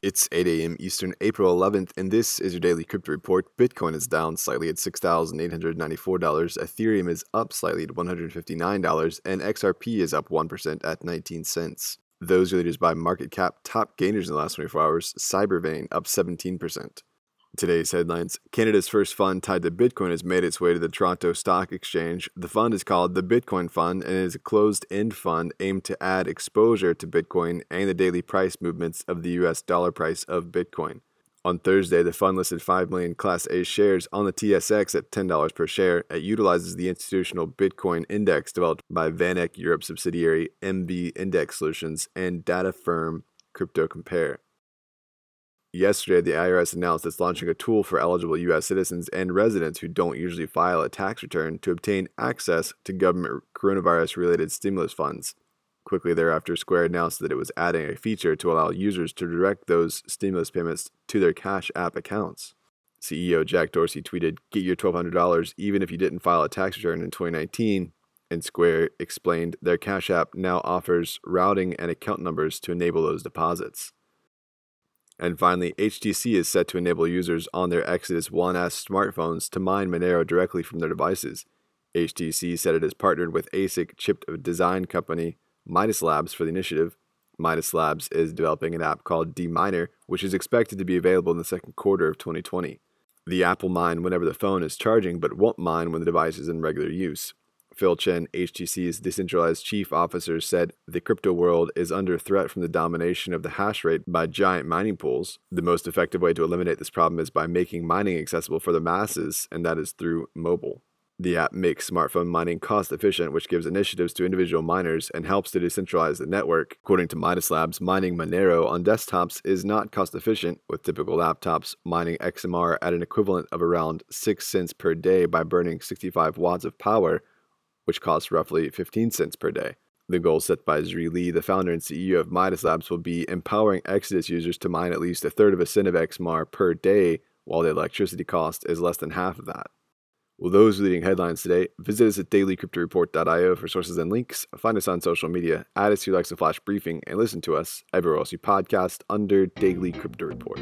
It's 8 a.m. Eastern, April 11th, and this is your daily crypto report. Bitcoin is down slightly at $6,894, Ethereum is up slightly at $159, and XRP is up 1% at 19 cents. Those are leaders by market cap, top gainers in the last 24 hours, Cybervein up 17%. Today's headlines Canada's first fund tied to Bitcoin has made its way to the Toronto Stock Exchange. The fund is called the Bitcoin Fund and is a closed end fund aimed to add exposure to Bitcoin and the daily price movements of the US dollar price of Bitcoin. On Thursday, the fund listed 5 million Class A shares on the TSX at $10 per share. It utilizes the institutional Bitcoin index developed by VanEck Europe subsidiary MV Index Solutions and data firm CryptoCompare. Yesterday, the IRS announced it's launching a tool for eligible U.S. citizens and residents who don't usually file a tax return to obtain access to government coronavirus related stimulus funds. Quickly thereafter, Square announced that it was adding a feature to allow users to direct those stimulus payments to their Cash App accounts. CEO Jack Dorsey tweeted, Get your $1,200 even if you didn't file a tax return in 2019. And Square explained their Cash App now offers routing and account numbers to enable those deposits. And finally, HTC is set to enable users on their Exodus 1S smartphones to mine Monero directly from their devices. HTC said it has partnered with ASIC chip design company Midas Labs for the initiative. Midas Labs is developing an app called DMiner, which is expected to be available in the second quarter of 2020. The app will mine whenever the phone is charging, but won't mine when the device is in regular use. Phil Chen, HTC's decentralized chief officer, said the crypto world is under threat from the domination of the hash rate by giant mining pools. The most effective way to eliminate this problem is by making mining accessible for the masses, and that is through mobile. The app makes smartphone mining cost efficient, which gives initiatives to individual miners and helps to decentralize the network. According to Midas Labs, mining Monero on desktops is not cost efficient, with typical laptops mining XMR at an equivalent of around 6 cents per day by burning 65 watts of power which costs roughly 15 cents per day. The goal set by Zri Lee, the founder and CEO of Midas Labs, will be empowering Exodus users to mine at least a third of a cent of XMR per day, while the electricity cost is less than half of that. Well, those leading headlines today. Visit us at dailycryptoreport.io for sources and links. Find us on social media, add us to your Alexa Flash briefing, and listen to us everywhere else you podcast under Daily Crypto Report.